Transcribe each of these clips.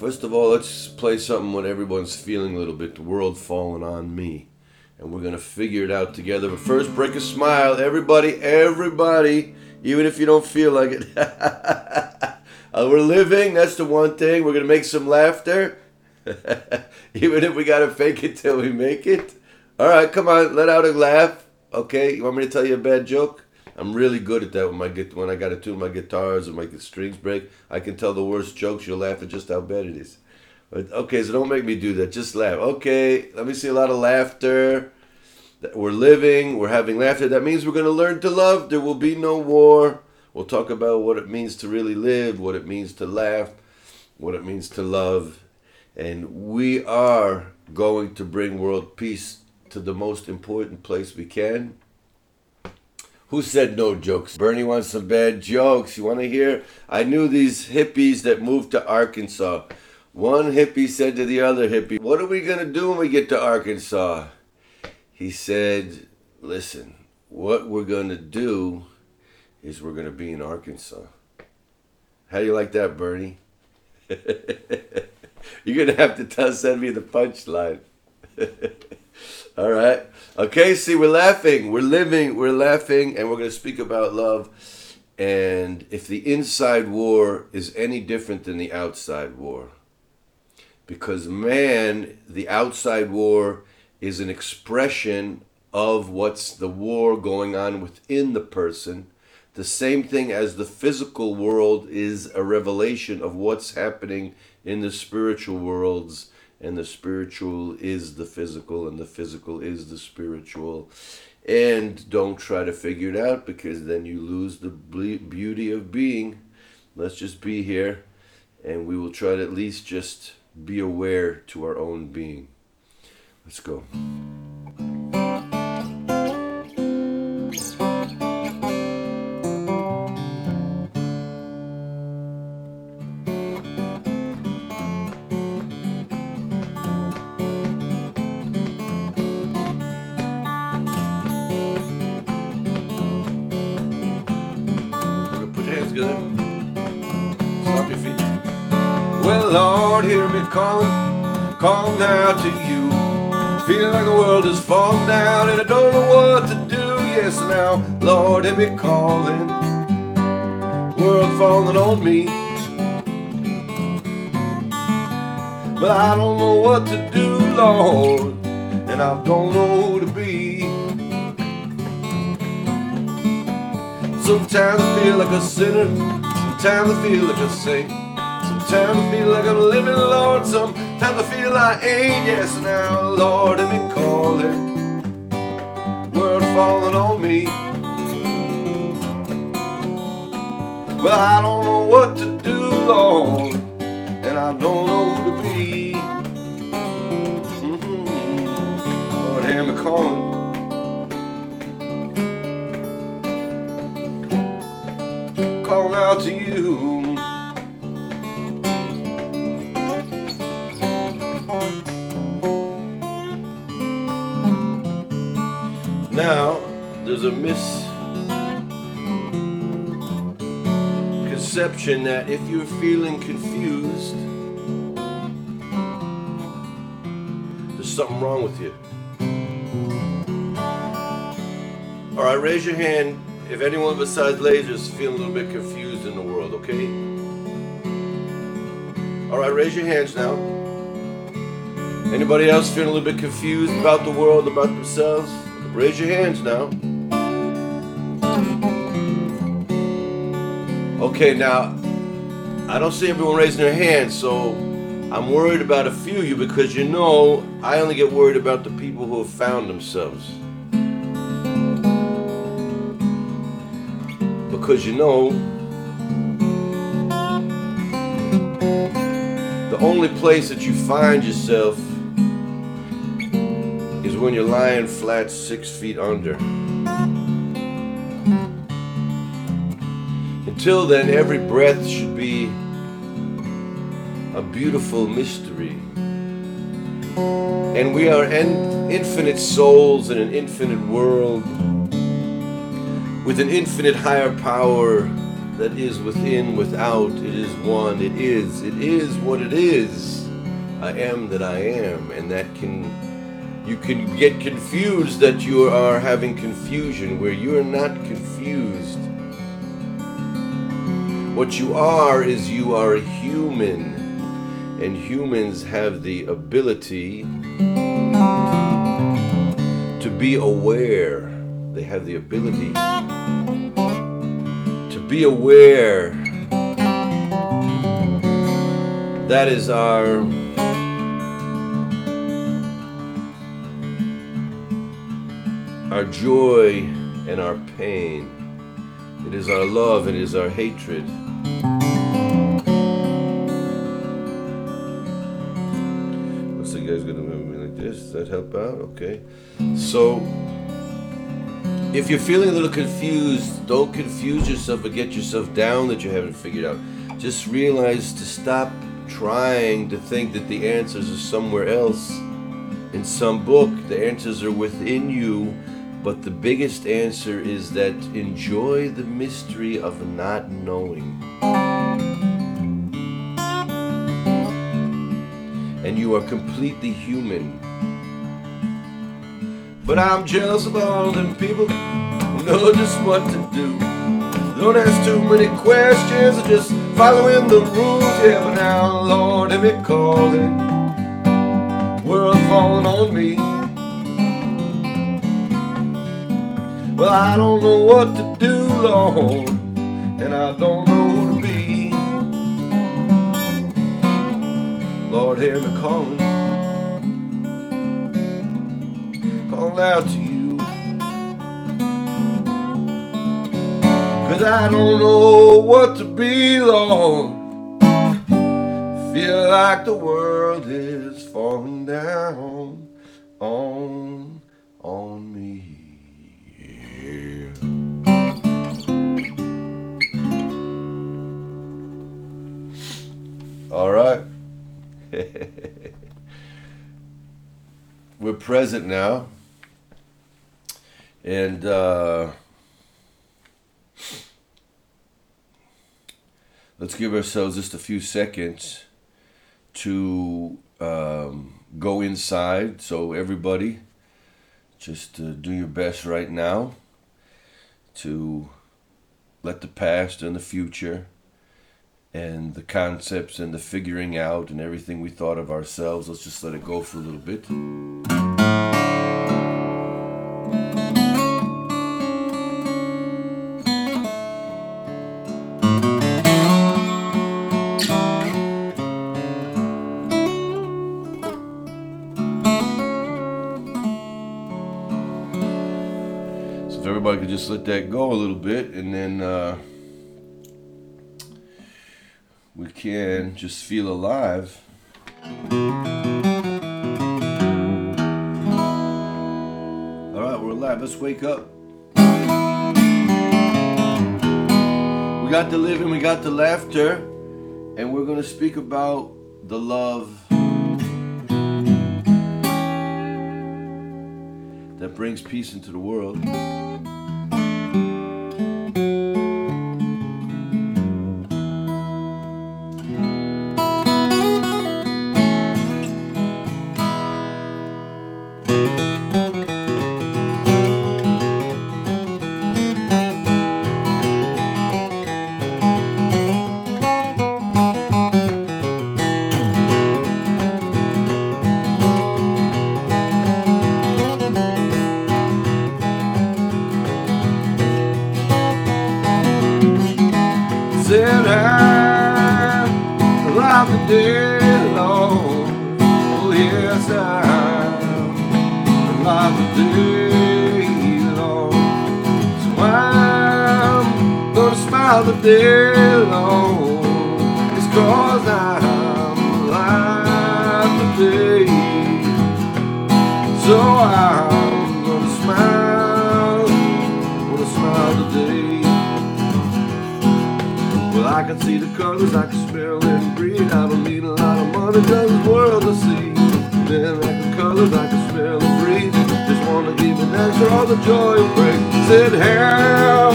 First of all, let's play something when everyone's feeling a little bit. The world falling on me. And we're going to figure it out together. But first, break a smile. Everybody, everybody, even if you don't feel like it. uh, we're living. That's the one thing. We're going to make some laughter. even if we got to fake it till we make it. All right, come on. Let out a laugh. Okay, you want me to tell you a bad joke? I'm really good at that when my get when I got to tune my guitars and my strings break. I can tell the worst jokes. You'll laugh at just how bad it is. But, okay, so don't make me do that. Just laugh. Okay, let me see a lot of laughter. We're living. We're having laughter. That means we're going to learn to love. There will be no war. We'll talk about what it means to really live, what it means to laugh, what it means to love, and we are going to bring world peace to the most important place we can who said no jokes? Bernie wants some bad jokes. You want to hear? I knew these hippies that moved to Arkansas. One hippie said to the other hippie, What are we going to do when we get to Arkansas? He said, Listen, what we're going to do is we're going to be in Arkansas. How do you like that, Bernie? You're going to have to send me the punchline. All right. Okay, see, we're laughing, we're living, we're laughing, and we're going to speak about love. And if the inside war is any different than the outside war, because man, the outside war is an expression of what's the war going on within the person. The same thing as the physical world is a revelation of what's happening in the spiritual worlds and the spiritual is the physical and the physical is the spiritual. And don't try to figure it out because then you lose the beauty of being. Let's just be here and we will try to at least just be aware to our own being. Let's go now, Lord, it be calling. World falling on me. But I don't know what to do, Lord, and I don't know who to be. Sometimes I feel like a sinner, sometimes I feel like a saint. Sometimes I feel like I'm living, Lord. Sometimes I feel I ain't. Yes, now, Lord, let me call it. World falling on me. Well, I don't know what to do, Lord, and I don't know who to be. Mm-hmm. Lord, hear me calling. Calling out to you. Now, there's a misconception that if you're feeling confused, there's something wrong with you. All right, raise your hand if anyone besides lasers is feeling a little bit confused in the world, okay? All right, raise your hands now. Anybody else feeling a little bit confused about the world, about themselves? Raise your hands now. Okay, now, I don't see everyone raising their hands, so I'm worried about a few of you because you know I only get worried about the people who have found themselves. Because you know, the only place that you find yourself is when you're lying flat six feet under. Until then, every breath should be a beautiful mystery. And we are infinite souls in an infinite world with an infinite higher power that is within, without. It is one. It is. It is what it is. I am that I am. And that can, you can get confused that you are having confusion where you are not confused. What you are is you are a human. And humans have the ability to be aware. They have the ability to be aware. That is our our joy and our pain. It is our love, it is our hatred. Guy's gonna move me like this? Does that help out? Okay. So if you're feeling a little confused, don't confuse yourself or get yourself down that you haven't figured out. Just realize to stop trying to think that the answers are somewhere else in some book. The answers are within you, but the biggest answer is that enjoy the mystery of not knowing. And you are completely human. But I'm jealous of all them people who know just what to do. Don't ask too many questions, just following the rules. Yeah, but now, Lord, let me calling. World falling on me. Well, I don't know what to do, Lord, and I don't know Lord, hear me calling. Calling out to you. Cause I don't know what to be, Lord. Feel like the world is falling down on present now. And uh, let's give ourselves just a few seconds to um, go inside. So, everybody, just uh, do your best right now to let the past and the future and the concepts and the figuring out and everything we thought of ourselves, let's just let it go for a little bit. Let that go a little bit and then uh, we can just feel alive. All right, we're alive. Let's wake up. We got the living, we got the laughter, and we're going to speak about the love that brings peace into the world. The day, Lord. It's cause I'm alive today. So I'm gonna smile, gonna smile today. Well, I can see the colors, I can smell and breathe. I don't need a lot of money, just this world to see. Then I can colors, I can smell and breathe. Just wanna give an answer all the joy and praise. Said, hell,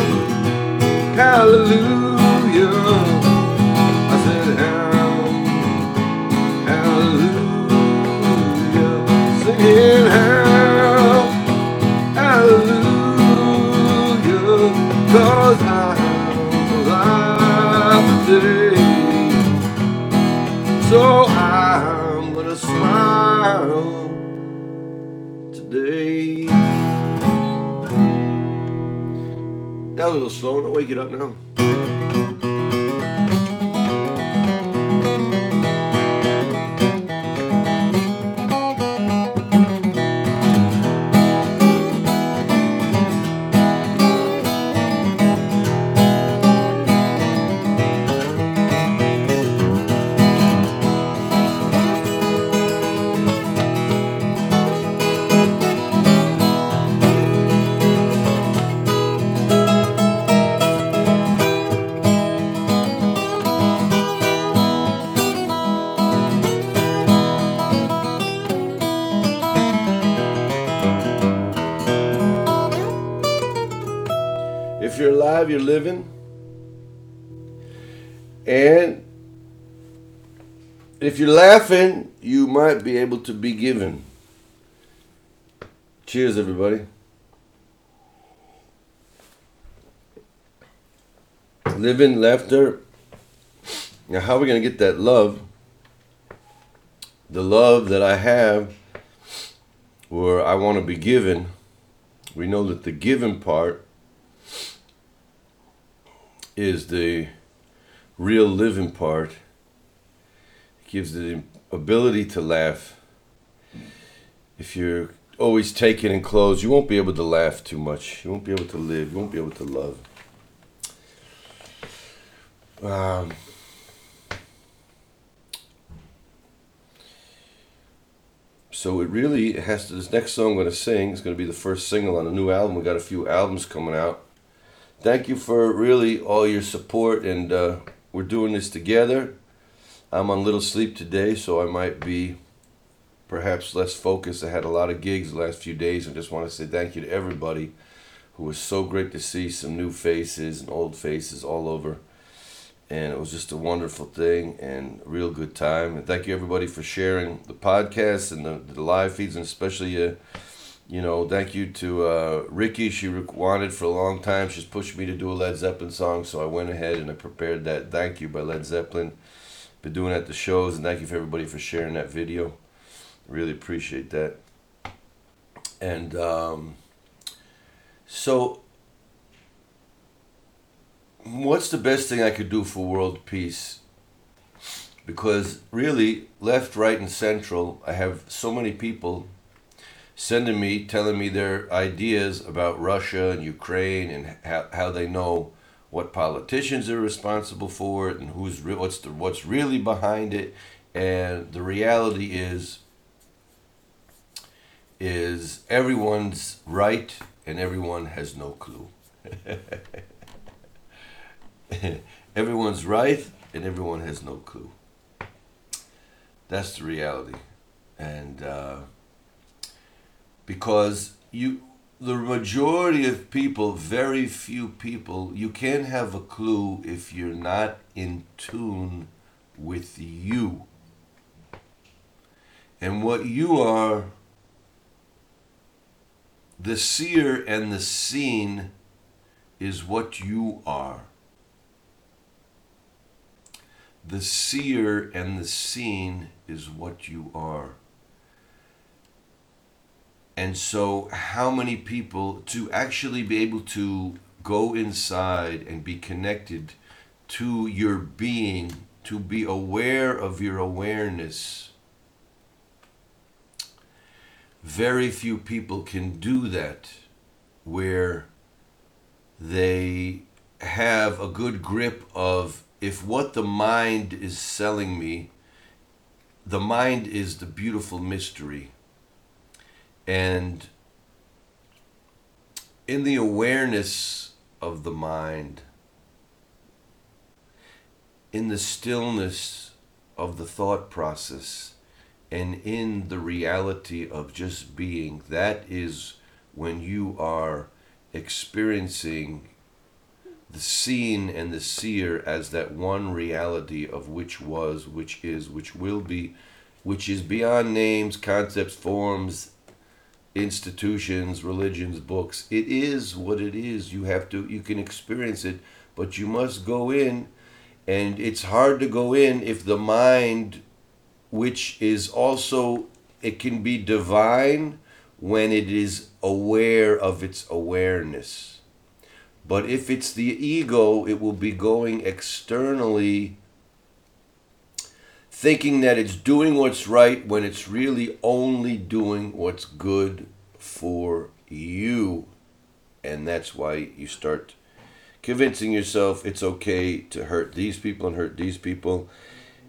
hallelujah. I said, hallelujah, singing hallelujah, cause I'm alive today. So slow. Don't wake it up now. You're living. And if you're laughing, you might be able to be given. Cheers, everybody. Living, laughter. Now, how are we going to get that love? The love that I have, where I want to be given. We know that the given part is the real living part. It gives the ability to laugh. If you're always taken and closed, you won't be able to laugh too much. You won't be able to live. You won't be able to love. Um, so it really has to. This next song I'm going to sing is going to be the first single on a new album. We got a few albums coming out thank you for really all your support, and uh, we're doing this together. I'm on little sleep today, so I might be perhaps less focused. I had a lot of gigs the last few days. I just want to say thank you to everybody who was so great to see some new faces and old faces all over. And it was just a wonderful thing and real good time. And thank you everybody for sharing the podcast and the, the live feeds, and especially uh, you know, thank you to uh, Ricky. She wanted for a long time. She's pushed me to do a Led Zeppelin song, so I went ahead and I prepared that. Thank you by Led Zeppelin. Been doing at the shows, and thank you for everybody for sharing that video. Really appreciate that. And um, so, what's the best thing I could do for world peace? Because really, left, right, and central, I have so many people sending me, telling me their ideas about Russia and Ukraine and how, how they know what politicians are responsible for it and who's re- what's the, what's really behind it. And the reality is, is everyone's right and everyone has no clue. everyone's right and everyone has no clue. That's the reality. And, uh, because you the majority of people very few people you can't have a clue if you're not in tune with you. And what you are the seer and the seen is what you are. The seer and the seen is what you are and so, how many people to actually be able to go inside and be connected to your being, to be aware of your awareness? Very few people can do that where they have a good grip of if what the mind is selling me, the mind is the beautiful mystery and in the awareness of the mind, in the stillness of the thought process, and in the reality of just being, that is when you are experiencing the seen and the seer as that one reality of which was, which is, which will be, which is beyond names, concepts, forms, institutions, religions, books. It is what it is. You have to, you can experience it, but you must go in, and it's hard to go in if the mind, which is also, it can be divine when it is aware of its awareness but if it's the ego, it will be going externally, thinking that it's doing what's right when it's really only doing what's good for you. And that's why you start convincing yourself it's okay to hurt these people and hurt these people.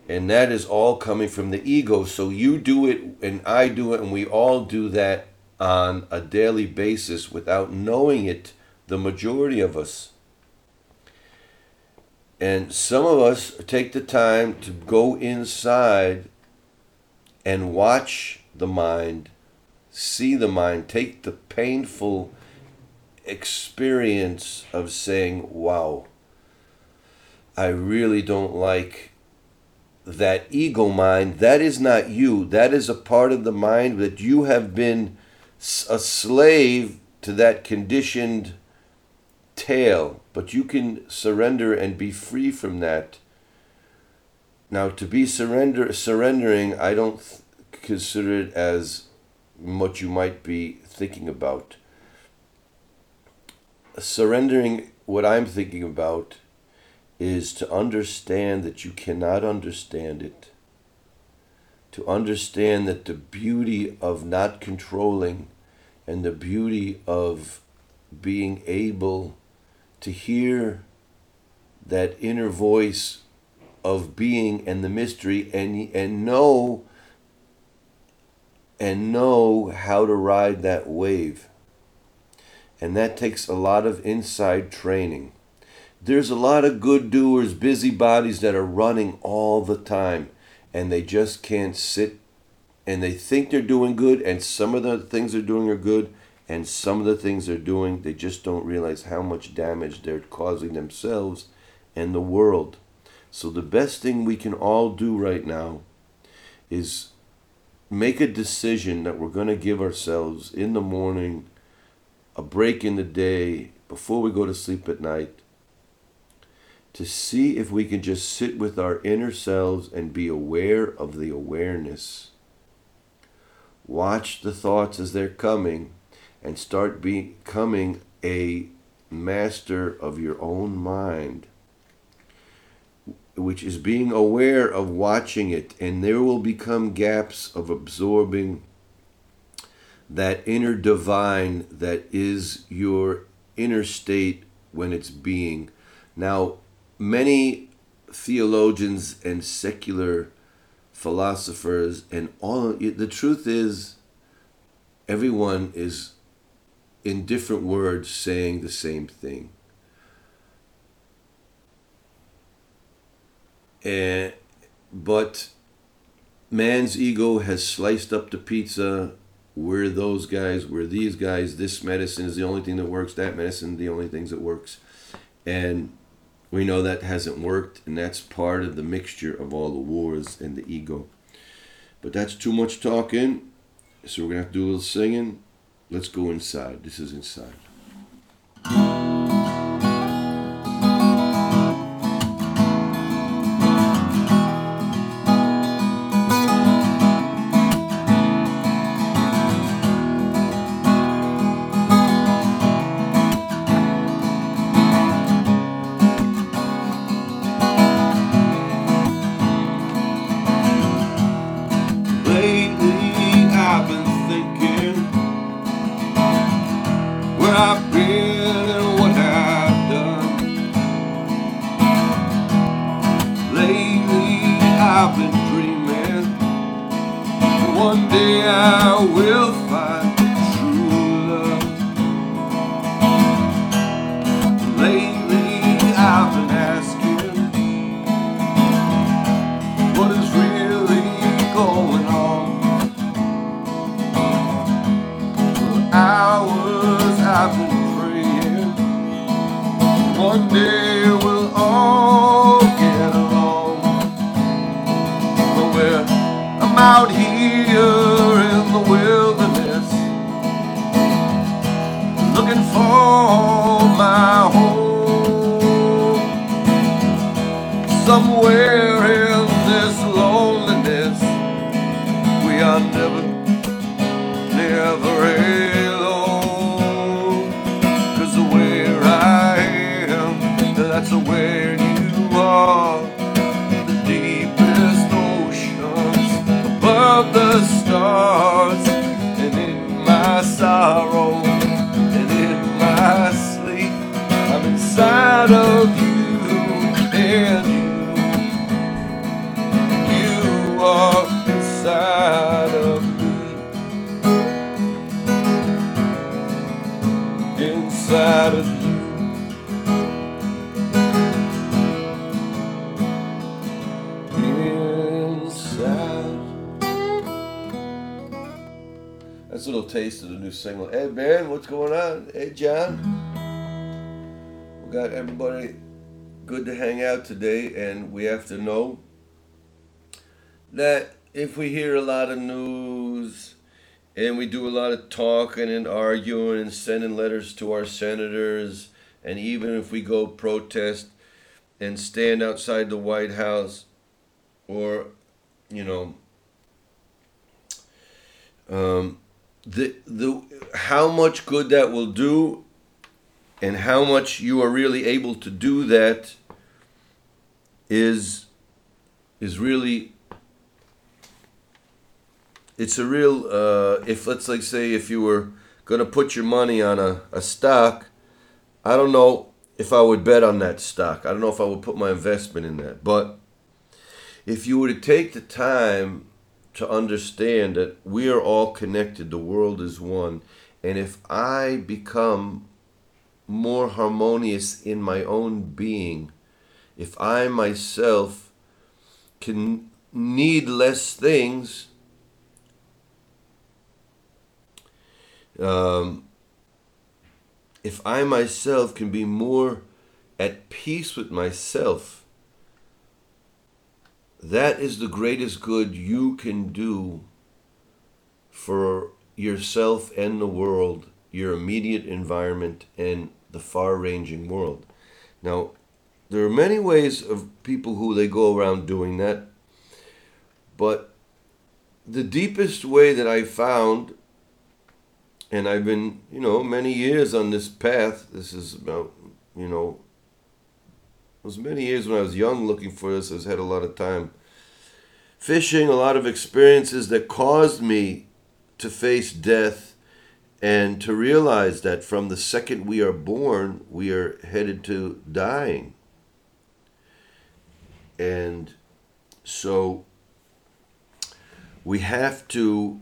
And that is all coming from the ego. So you do it and I do it, and we all do that on a daily basis without knowing it the majority of us. And some of us take the time to go inside and watch the mind, see the mind, take the painful experience of saying, wow, I really don't like that ego mind. That is not you. That is a part of the mind that you have been a slave to that conditioned tail, but you can surrender and be free from that. Now, to be surrender surrendering, I don't th- consider it as what you might be thinking about. Surrendering, what I'm thinking about, is to understand that you cannot understand it. To understand that the beauty of not controlling and the beauty of being able to hear that inner voice of being and the mystery and and know and know how to ride that wave. And that takes a lot of inside training. There's a lot of good doers, busybodies that are running all the time and they just can't sit and they think they're doing good and some of the things they're doing are good and some of the things they're doing, they just don't realize how much damage they're causing themselves and the world. So, the best thing we can all do right now is make a decision that we're going to give ourselves in the morning, a break in the day, before we go to sleep at night, to see if we can just sit with our inner selves and be aware of the awareness. Watch the thoughts as they're coming and start becoming a master of your own mind, which is being aware of watching it, and there will become gaps of absorbing that inner divine that is your inner state when it's being. Now, many theologians and secular philosophers and all the truth is everyone is in different words saying the same thing. And, but man's ego has sliced up the pizza. We're those guys, we're these guys. This medicine is the only thing that works, that medicine, the only things that works. And we know that hasn't worked, and that's part of the mixture of all the wars and the ego. But that's too much talking, so we're going to have to do a little singing. Let's go inside. This is inside. Today, and we have to know that if we hear a lot of news and we do a lot of talking and arguing and sending letters to our senators, and even if we go protest and stand outside the White House or, you know, um, the the how much good that will do and how much you are really able to do that is is really it's a real uh, if let's like say if you were going to put your money on a, a stock i don't know if i would bet on that stock. I don't know if i would put my investment in that. But if you were to take the time to understand that we are all connected the world is one and if i become more harmonious in my own being if i myself can need less things um, if I myself can be more at peace with myself, that is the greatest good you can do for yourself and the world, your immediate environment, and the far ranging world. Now, there are many ways of people who they go around doing that, but the deepest way that I found and I've been, you know, many years on this path. This is about, you know, it was many years when I was young looking for this. I've had a lot of time fishing, a lot of experiences that caused me to face death and to realize that from the second we are born, we are headed to dying. And so we have to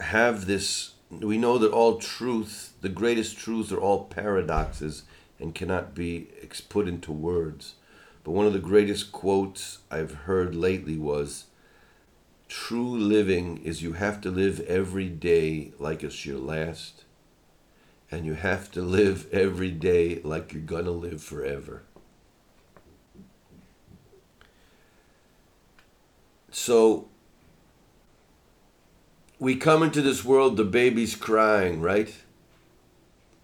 have this we know that all truth, the greatest truths, are all paradoxes and cannot be put into words. But one of the greatest quotes I've heard lately was True living is you have to live every day like it's your last, and you have to live every day like you're going to live forever. So we come into this world, the baby's crying, right?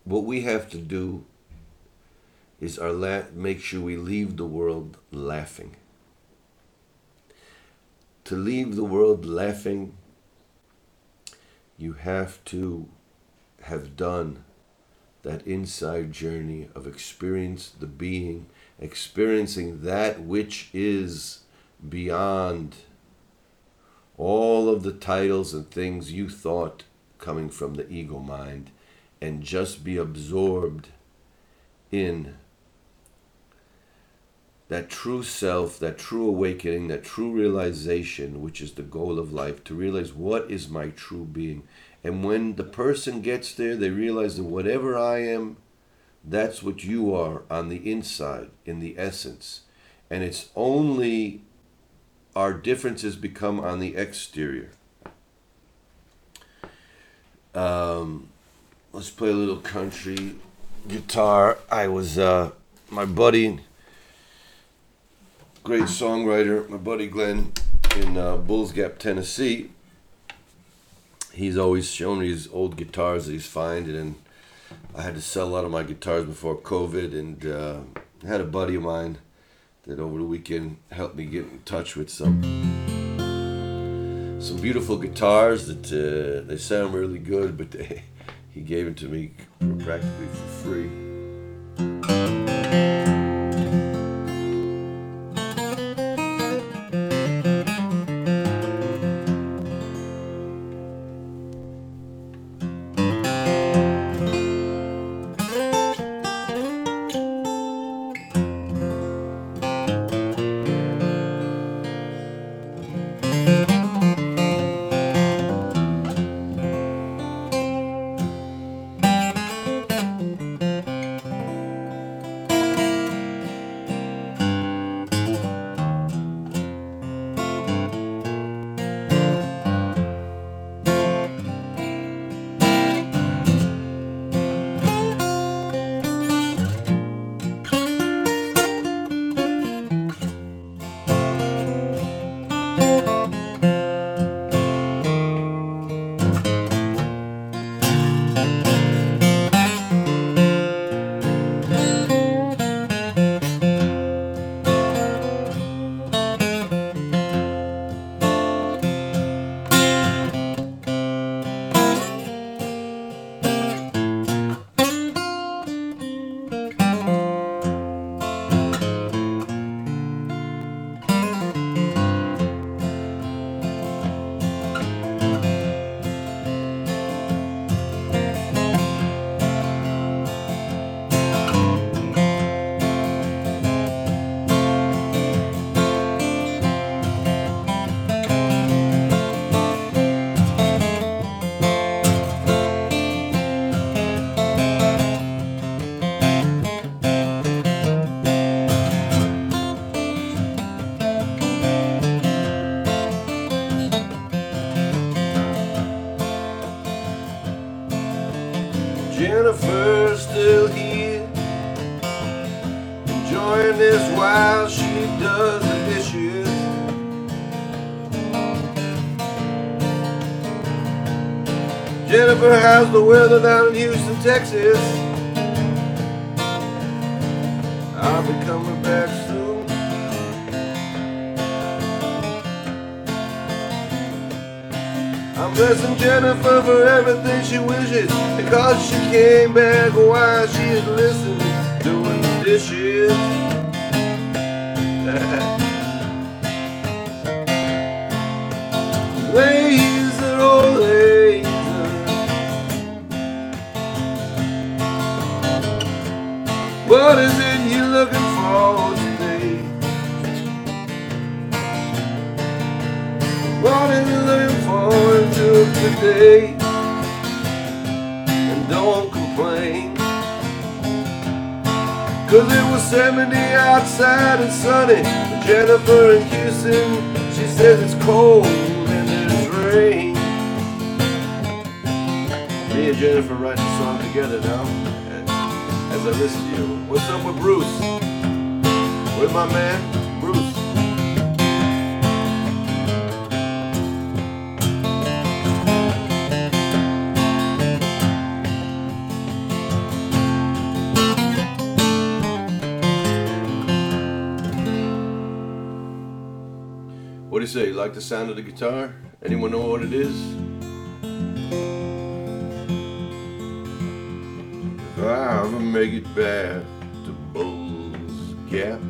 What we have to do is our la- make sure we leave the world laughing. To leave the world laughing, you have to have done that inside journey of experience the being, experiencing that which is beyond all of the titles and things you thought coming from the ego mind and just be absorbed in that true self, that true awakening, that true realization, which is the goal of life, to realize what is my true being. And when the person gets there, they realize that whatever I am, that's what you are on the inside, in the essence. And it's only our differences become on the exterior. Um, let's play a little country guitar. I was uh, my buddy, great songwriter, my buddy Glenn in uh, Bulls Gap, Tennessee. He's always shown me his old guitars that he's finding, and I had to sell a lot of my guitars before COVID, and uh, I had a buddy of mine that over the weekend helped me get in touch with some some beautiful guitars that uh, they sound really good, but they, he gave it to me practically for free. Weather down in Houston, Texas? I'll be coming back soon. I'm blessing Jennifer for everything she wishes because she came back while she is listening, doing the dishes. And don't complain. Cause it was 70 outside and sunny. Jennifer in Houston, she says it's cold and there's rain. Me and Jennifer writing a song together now. As I listen to you. What's up with Bruce? With my man, You like the sound of the guitar? Anyone know what it is? If I ever make it back to Bulls Gap,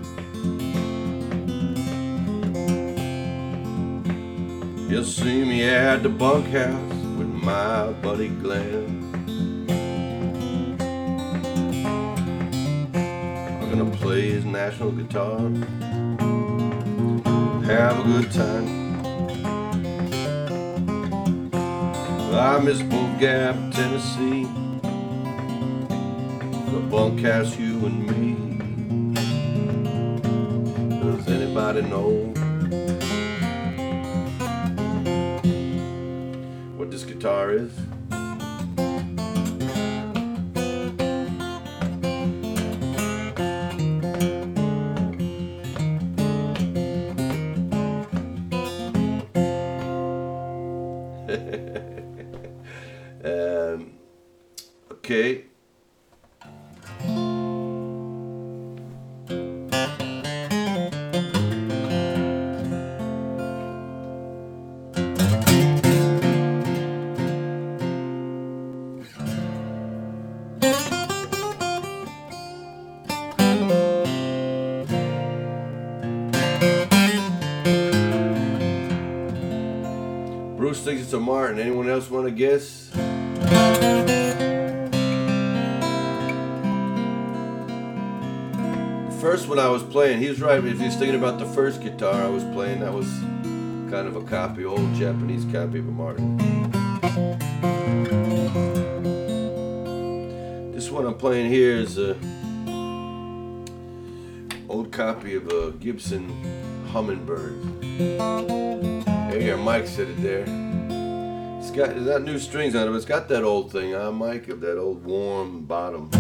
you'll see me at the bunkhouse with my buddy Glenn. I'm gonna play his national guitar have a good time. I miss Bull Gap, Tennessee, the bunkhouse, you and me. Does anybody know what this guitar is? Bruce thinks it's a Martin. Anyone else want to guess? The first one I was playing, he was right. If he's thinking about the first guitar I was playing, that was kind of a copy, old Japanese copy of a Martin. This one I'm playing here is a old copy of a Gibson Hummingbird. Go, Mike said it there. It's got it's new strings on it, but it's got that old thing, huh, Mike, of that old warm bottom.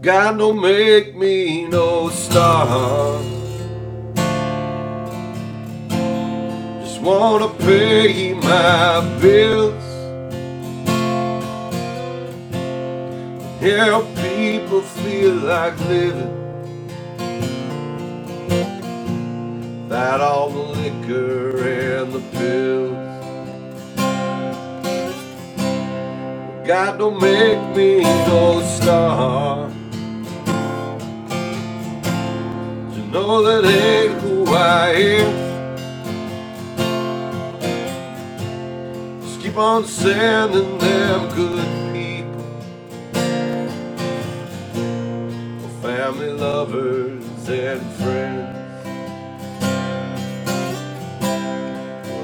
God don't make me no star. Just wanna pay my bills. Help people feel like living. Without all the liquor and the pills. God don't make me no star. You know that ain't who I am. Just keep on sending them good people, family lovers and friends.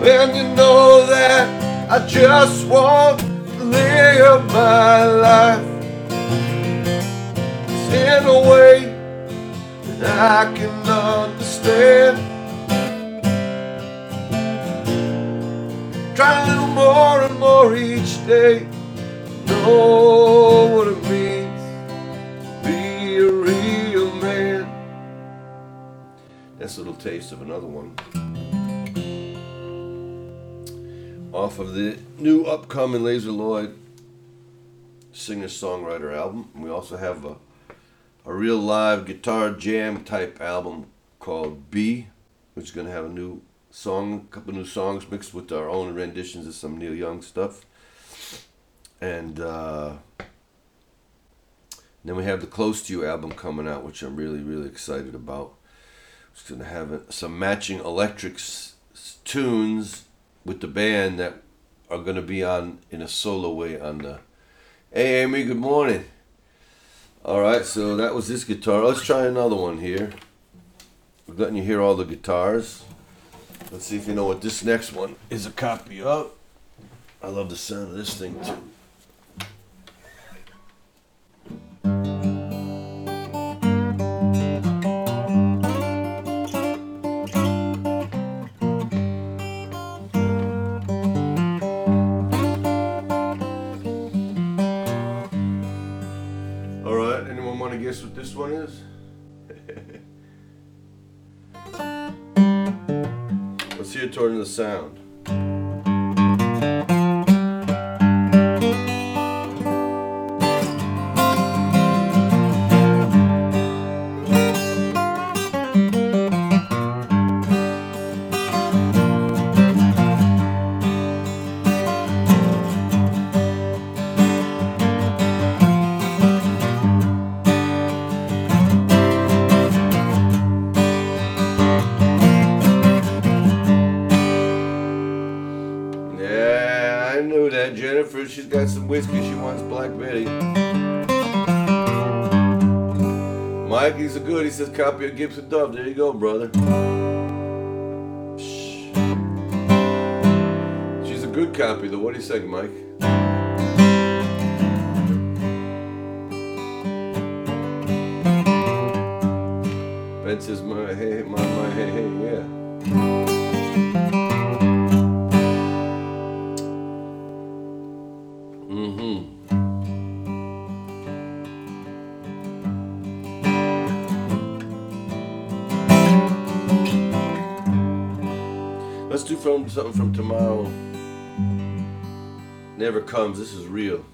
And you know that I just want to live my life in a way that I can understand. Try a little more and more each day. Know what it means to be a real man. That's a little taste of another one. Off of the new upcoming Lazer Lloyd singer songwriter album. And we also have a, a real live guitar jam type album called B, which is going to have a new song, a couple new songs mixed with our own renditions of some Neil Young stuff. And uh, then we have the Close to You album coming out, which I'm really, really excited about. It's going to have some matching electric s- s- tunes with the band that are going to be on in a solo way on the. Hey, Amy, good morning. All right, so that was this guitar. Let's try another one here. We're letting you hear all the guitars. Let's see if you know what this next one is a copy of. I love the sound of this thing too. This one is? Let's hear it toward the sound. Got some whiskey. She wants Black Betty. Mike, he's a good. He says copy of Gibson Dove. There you go, brother. She's a good copy, though. What do you think, Mike? Ben says, my hey, my, my hey, hey, yeah. Let's something from tomorrow never comes. This is real.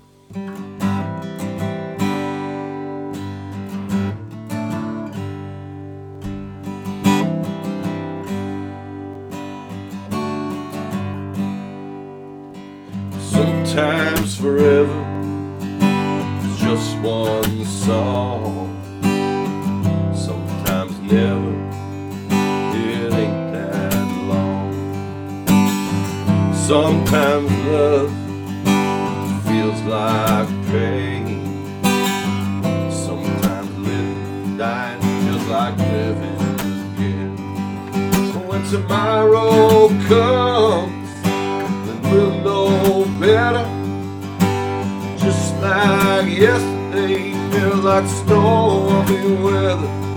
Sometimes forever stormy weather.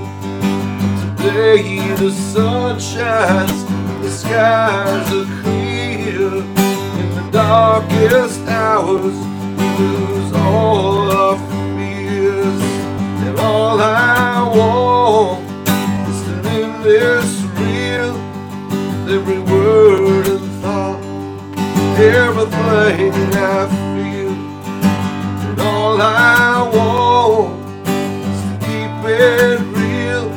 Today the sun shines, the skies are clear. In the darkest hours, we lose all our fears. And all I want is to live this real, every word and thought, everything I feel. And all I want it real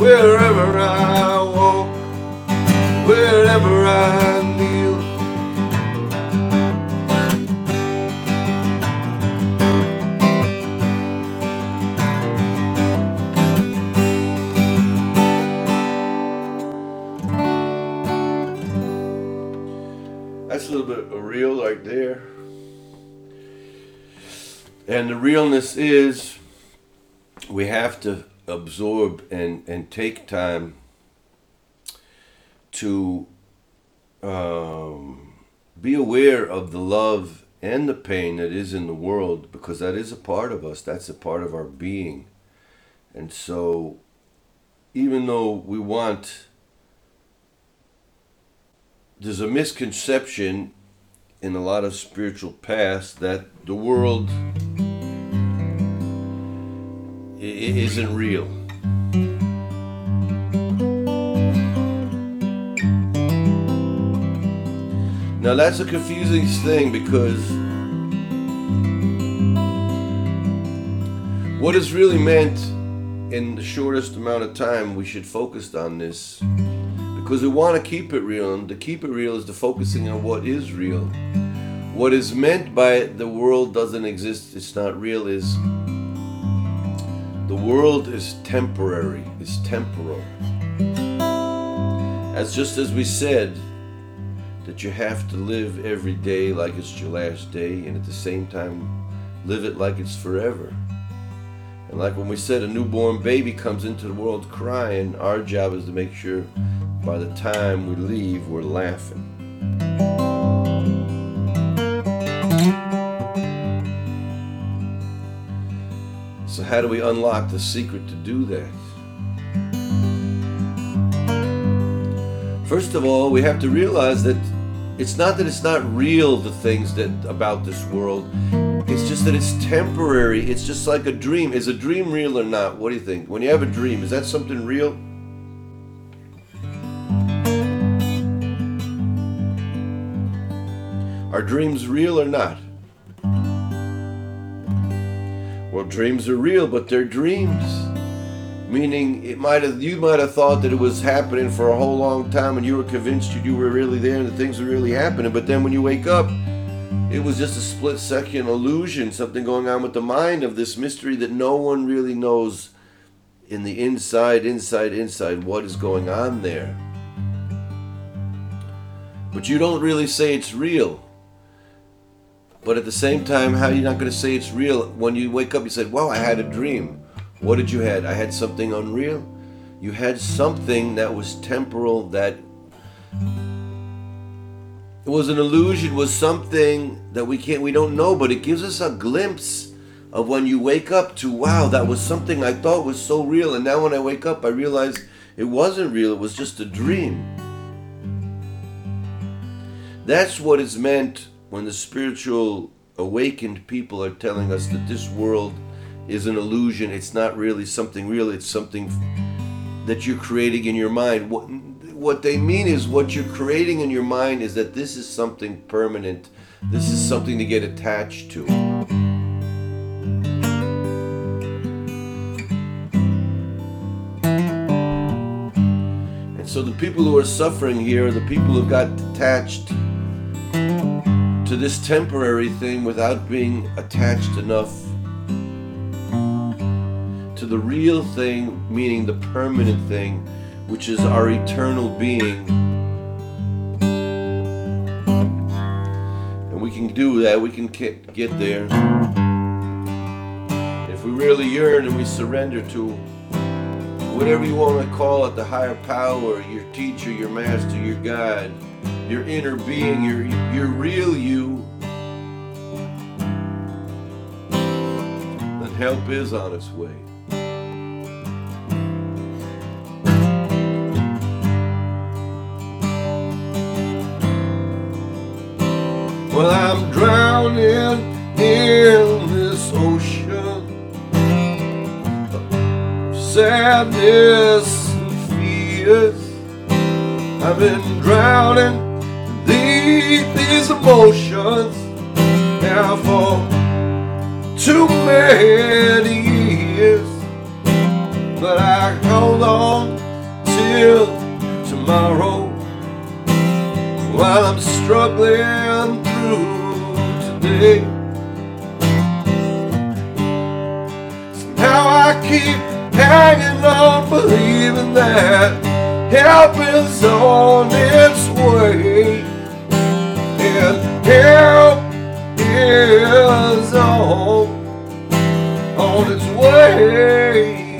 wherever I walk, wherever I kneel. That's a little bit of real right there. And the realness is we have to absorb and, and take time to um, be aware of the love and the pain that is in the world because that is a part of us, that's a part of our being. And so, even though we want, there's a misconception in a lot of spiritual paths that the world i- i- isn't real. Now that's a confusing thing because what is really meant in the shortest amount of time we should focus on this because we want to keep it real and to keep it real is the focusing on what is real. What is meant by the world doesn't exist, it's not real is the world is temporary, it's temporal. As just as we said, that you have to live every day like it's your last day, and at the same time, live it like it's forever. And like when we said, a newborn baby comes into the world crying, our job is to make sure by the time we leave, we're laughing. So, how do we unlock the secret to do that? First of all, we have to realize that it's not that it's not real the things that about this world. It's just that it's temporary. It's just like a dream. Is a dream real or not? What do you think? When you have a dream, is that something real? Are dreams real or not? Well, dreams are real, but they're dreams. Meaning, it might have you might have thought that it was happening for a whole long time, and you were convinced you were really there and that things were really happening. But then when you wake up, it was just a split second illusion, something going on with the mind of this mystery that no one really knows in the inside, inside, inside what is going on there. But you don't really say it's real. But at the same time, how are you not going to say it's real? When you wake up, you said, Wow, I had a dream. What did you had? I had something unreal. You had something that was temporal, that it was an illusion, was something that we can't, we don't know, but it gives us a glimpse of when you wake up to, wow, that was something I thought was so real. And now when I wake up, I realize it wasn't real, it was just a dream. That's what is meant when the spiritual awakened people are telling us that this world is an illusion. It's not really something real. It's something that you're creating in your mind. What, what they mean is what you're creating in your mind is that this is something permanent. This is something to get attached to. And so the people who are suffering here are the people who got attached to this temporary thing without being attached enough to the real thing, meaning the permanent thing, which is our eternal being. And we can do that, we can get there. If we really yearn and we surrender to whatever you want to call it the higher power, your teacher, your master, your guide, your inner being, your, your real you, And help is on its way. Well, I'm drowning in this ocean of sadness and fears. I've been drowning deep these emotions now for too many years. But I hold on till tomorrow while I'm struggling through today. So now I keep hanging on, believing that help is on its way. And help is on, on its way.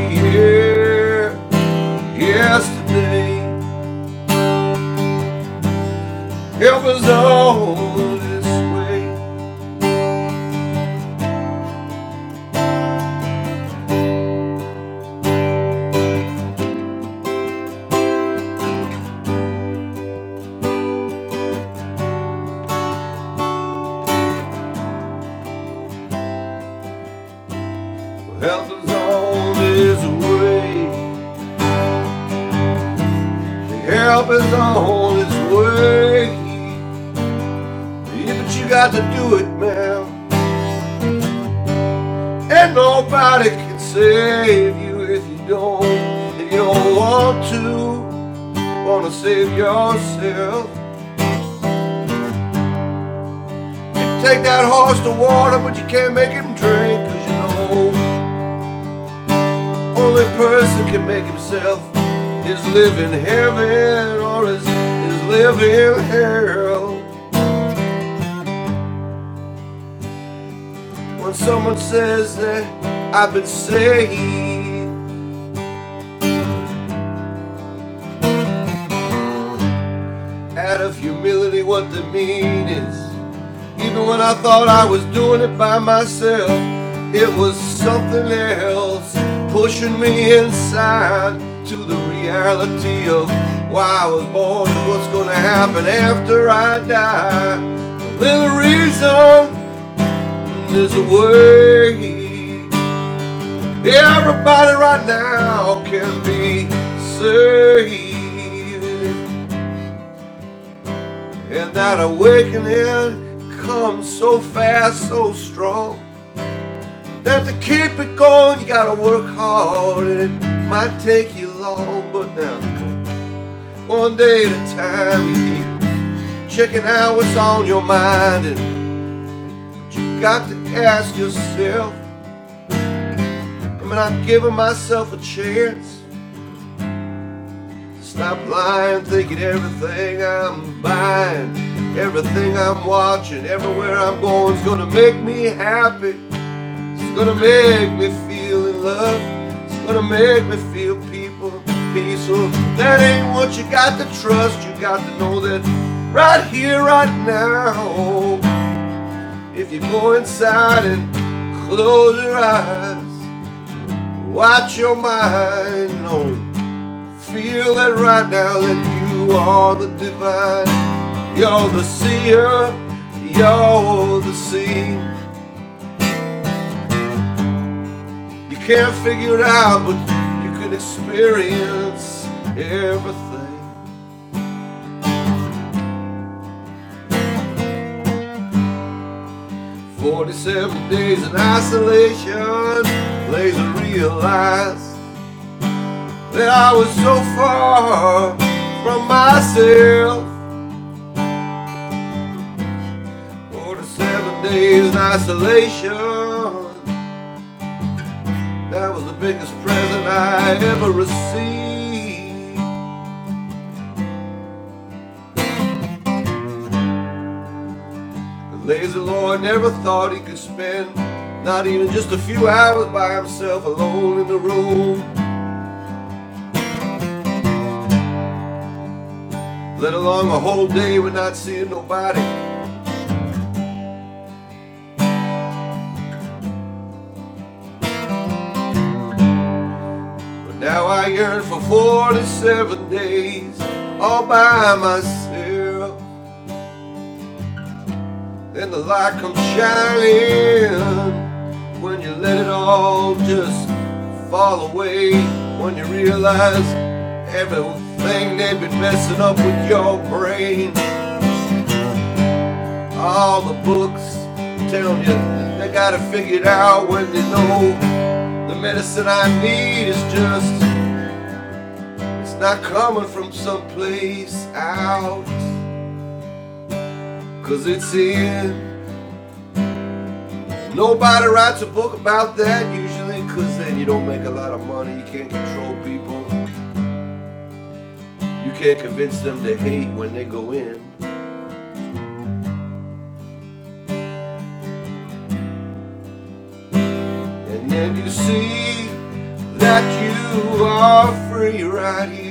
Yeah, yesterday. Help us all on its way. Yeah, but you got to do it, man. And nobody can save you if you don't. If you don't want to, want to save yourself. You take that horse to water, but you can't make him drink, cause you know. Only person can make himself is live in heaven is, live hell. When someone says that I've been saved, out of humility, what they mean is, even when I thought I was doing it by myself, it was something else pushing me inside to the reality of why I was born and what's gonna happen after I die. Then the reason there's a way. Everybody right now can be saved. And that awakening comes so fast, so strong. That to keep it going, you gotta work hard, and it might take you long, but now, one day at a time, checking out what's on your mind, and you got to ask yourself, am I giving myself a chance? Stop lying, thinking everything I'm buying, everything I'm watching, everywhere I'm going is gonna make me happy. It's gonna make me feel in love. It's gonna make me feel people peaceful. That ain't what you got to trust. You got to know that right here, right now. If you go inside and close your eyes, watch your mind, feel that right now that you are the divine. You're the seer, you're the. You can't figure it out, but can experience everything. Forty-seven days in isolation, Lazer realized that I was so far from myself. Forty-seven days in isolation. That was the biggest present I ever received. The Lazer Lloyd never thought he could spend not even just a few hours by himself alone in the room. Let alone a whole day with not seeing nobody. Yearn for 47 days all by myself. Then the light comes shining when you let it all just fall away. When you realize everything they've been messing up with your brain. All the books telling you they got it figured out when they know the medicine I need is just, not coming from someplace out. Cause it's in. Nobody writes a book about that usually, cause then you don't make a lot of money, you can't control people. You can't convince them to hate when they go in. And then you see that you are free right here.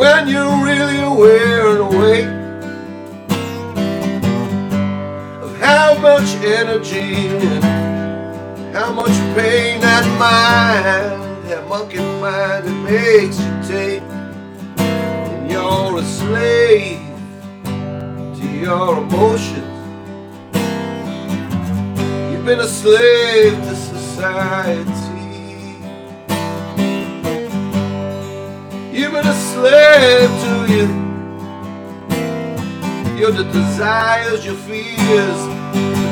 When you're really aware and awake of how much energy and how much pain that mind, that monkey mind that makes you take, and you're a slave to your emotions. You've been a slave to society. You've a slave to you. Your de- desires, your fears.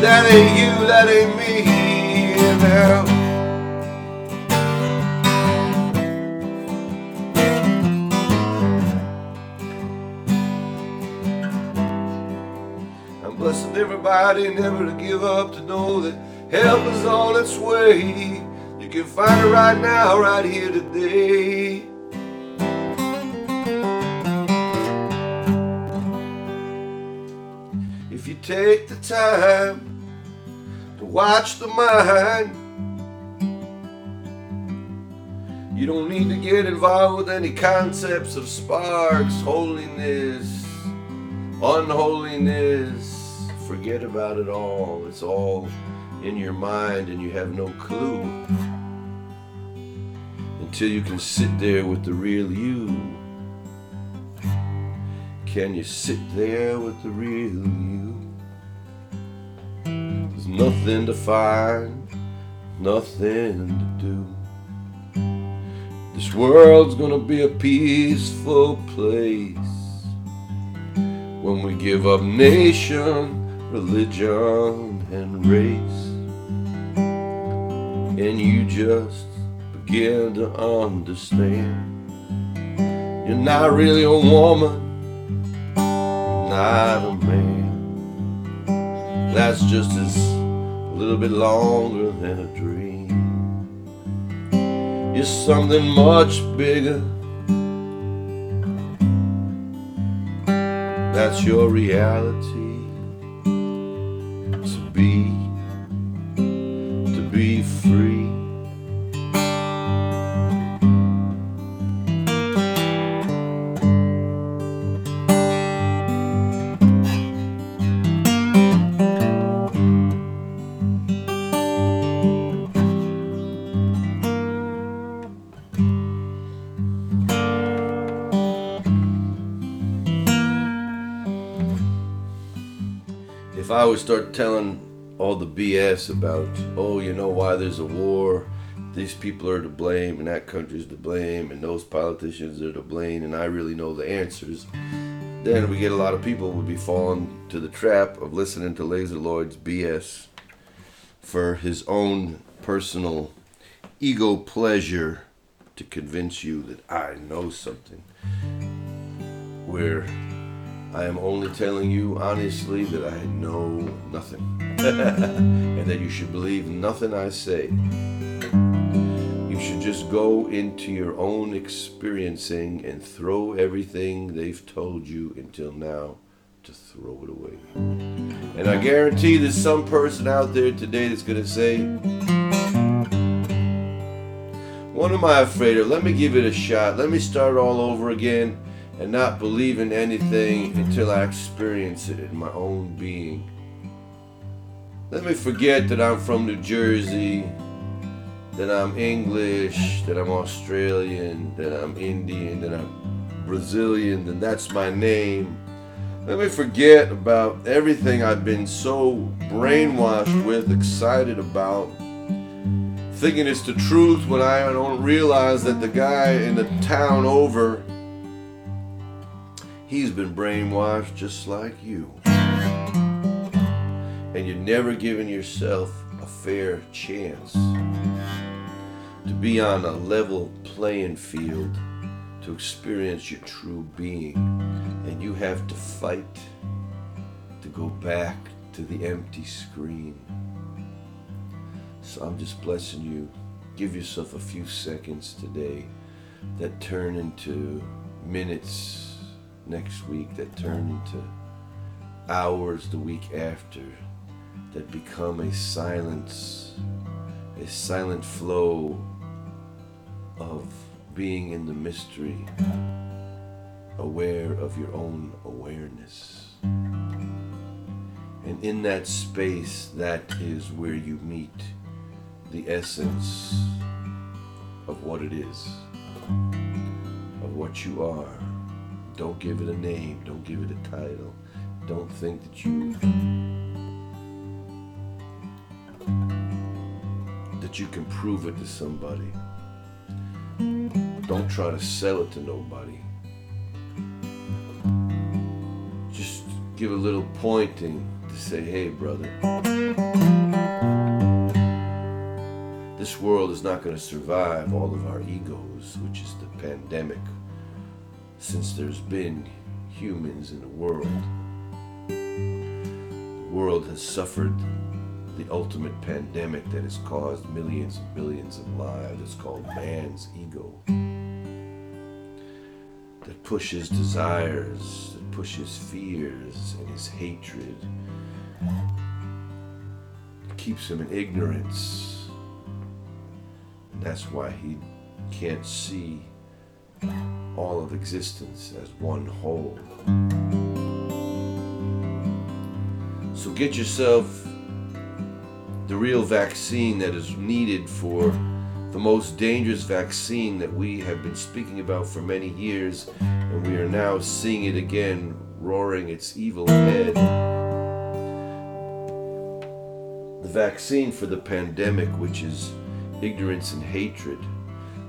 That ain't you, that ain't me. Now. I'm blessing everybody never to give up, to know that help is on its way. You can find it right now, right here today. Take the time to watch the mind, you don't need to get involved with any concepts of sparks, holiness, unholiness. Forget about it all. It's all in your mind, and you have no clue until you can sit there with the real you. Can you sit there with the real you? Nothing to find, nothing to do. This world's gonna be a peaceful place when we give up nation, religion, and race. And you just begin to understand you're not really a woman, not a man. That's just as little bit longer than a dream. You're something much bigger. That's your reality. BS about, oh, you know why there's a war, these people are to blame and that country's to blame and those politicians are to blame and I really know the answers, then we get a lot of people would be falling to the trap of listening to Lazer Lloyd's BS for his own personal ego pleasure to convince you that I know something. Where I am only telling you honestly that I know nothing. and that you should believe nothing I say. You should just go into your own experiencing and throw everything they've told you until now to throw it away. And I guarantee there's some person out there today that's going to say, What am I afraid of? Let me give it a shot. Let me start all over again and not believe in anything until I experience it in my own being. Let me forget that I'm from New Jersey, that I'm English, that I'm Australian, that I'm Indian, that I'm Brazilian, and that's my name. Let me forget about everything I've been so brainwashed with, excited about, thinking it's the truth when I don't realize that the guy in the town over He's been brainwashed just like you. And you're never giving yourself a fair chance to be on a level playing field to experience your true being. And you have to fight to go back to the empty screen. So I'm just blessing you. Give yourself a few seconds today that turn into minutes next week that turn into hours the week after that become a silence, a silent flow of being in the mystery, aware of your own awareness. And in that space, that is where you meet the essence of what it is, of what you are. Don't give it a name. Don't give it a title. Don't think that you that you can prove it to somebody. Don't try to sell it to nobody. Just give a little pointing to say, hey, brother, this world is not going to survive all of our egos, which is the pandemic, since there's been humans in the world. The world has suffered the ultimate pandemic that has caused millions and billions of lives. It's called man's ego. That pushes desires, that pushes fears and his hatred. It keeps him in ignorance. And that's why he can't see all of existence as one whole. So get yourself the real vaccine that is needed for the most dangerous vaccine that we have been speaking about for many years, and we are now seeing it again roaring its evil head. The vaccine for the pandemic, which is ignorance and hatred,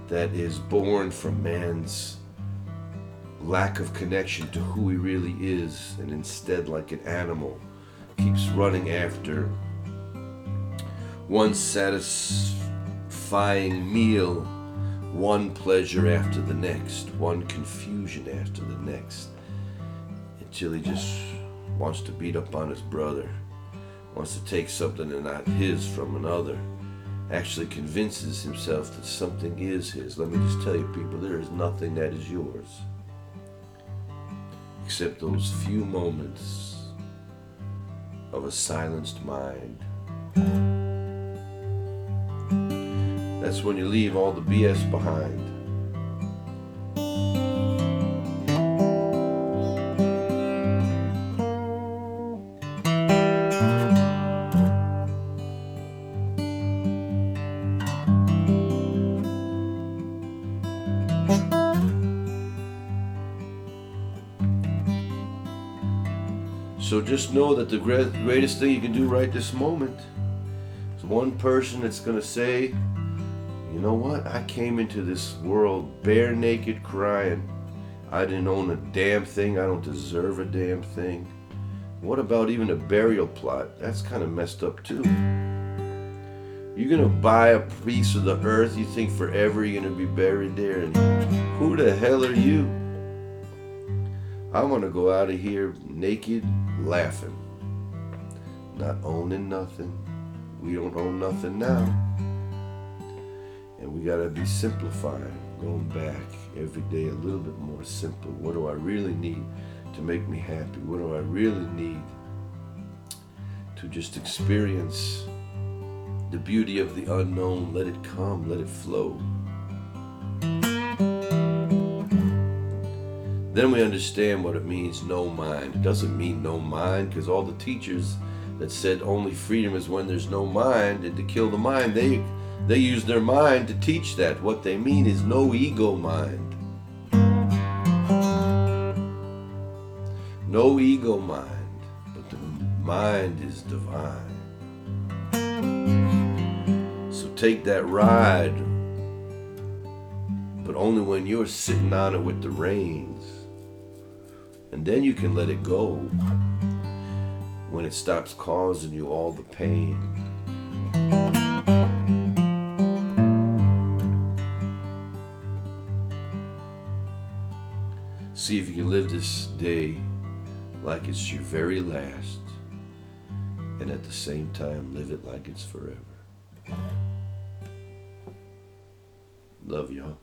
that is born from man's lack of connection to who he really is, and instead, like an animal, keeps running after one satisfying meal, one pleasure after the next, one confusion after the next, until he just wants to beat up on his brother, wants to take something and not his from another, actually convinces himself that something is his. Let me just tell you, people, there is nothing that is yours except those few moments of a silenced mind. That's when you leave all the BS behind. So just know that the greatest thing you can do right this moment is one person that's going to say, you know what? I came into this world bare naked crying. I didn't own a damn thing. I don't deserve a damn thing. What about even a burial plot? That's kind of messed up too. You're gonna buy a piece of the earth, you think forever you're gonna be buried there, and who the hell are you? I wanna go out of here naked, laughing, not owning nothing. We don't own nothing now. We gotta be simplifying, going back every day a little bit more simple. What do I really need to make me happy? What do I really need to just experience the beauty of the unknown? Let it come, let it flow. Then we understand what it means no mind. It doesn't mean no mind because all the teachers that said only freedom is when there's no mind and to kill the mind, they they use their mind to teach that. What they mean is no ego mind. No ego mind, but the mind is divine. So take that ride, but only when you're sitting on it with the reins. And then you can let it go when it stops causing you all the pain. See if you can live this day like it's your very last, and at the same time, live it like it's forever. Love y'all.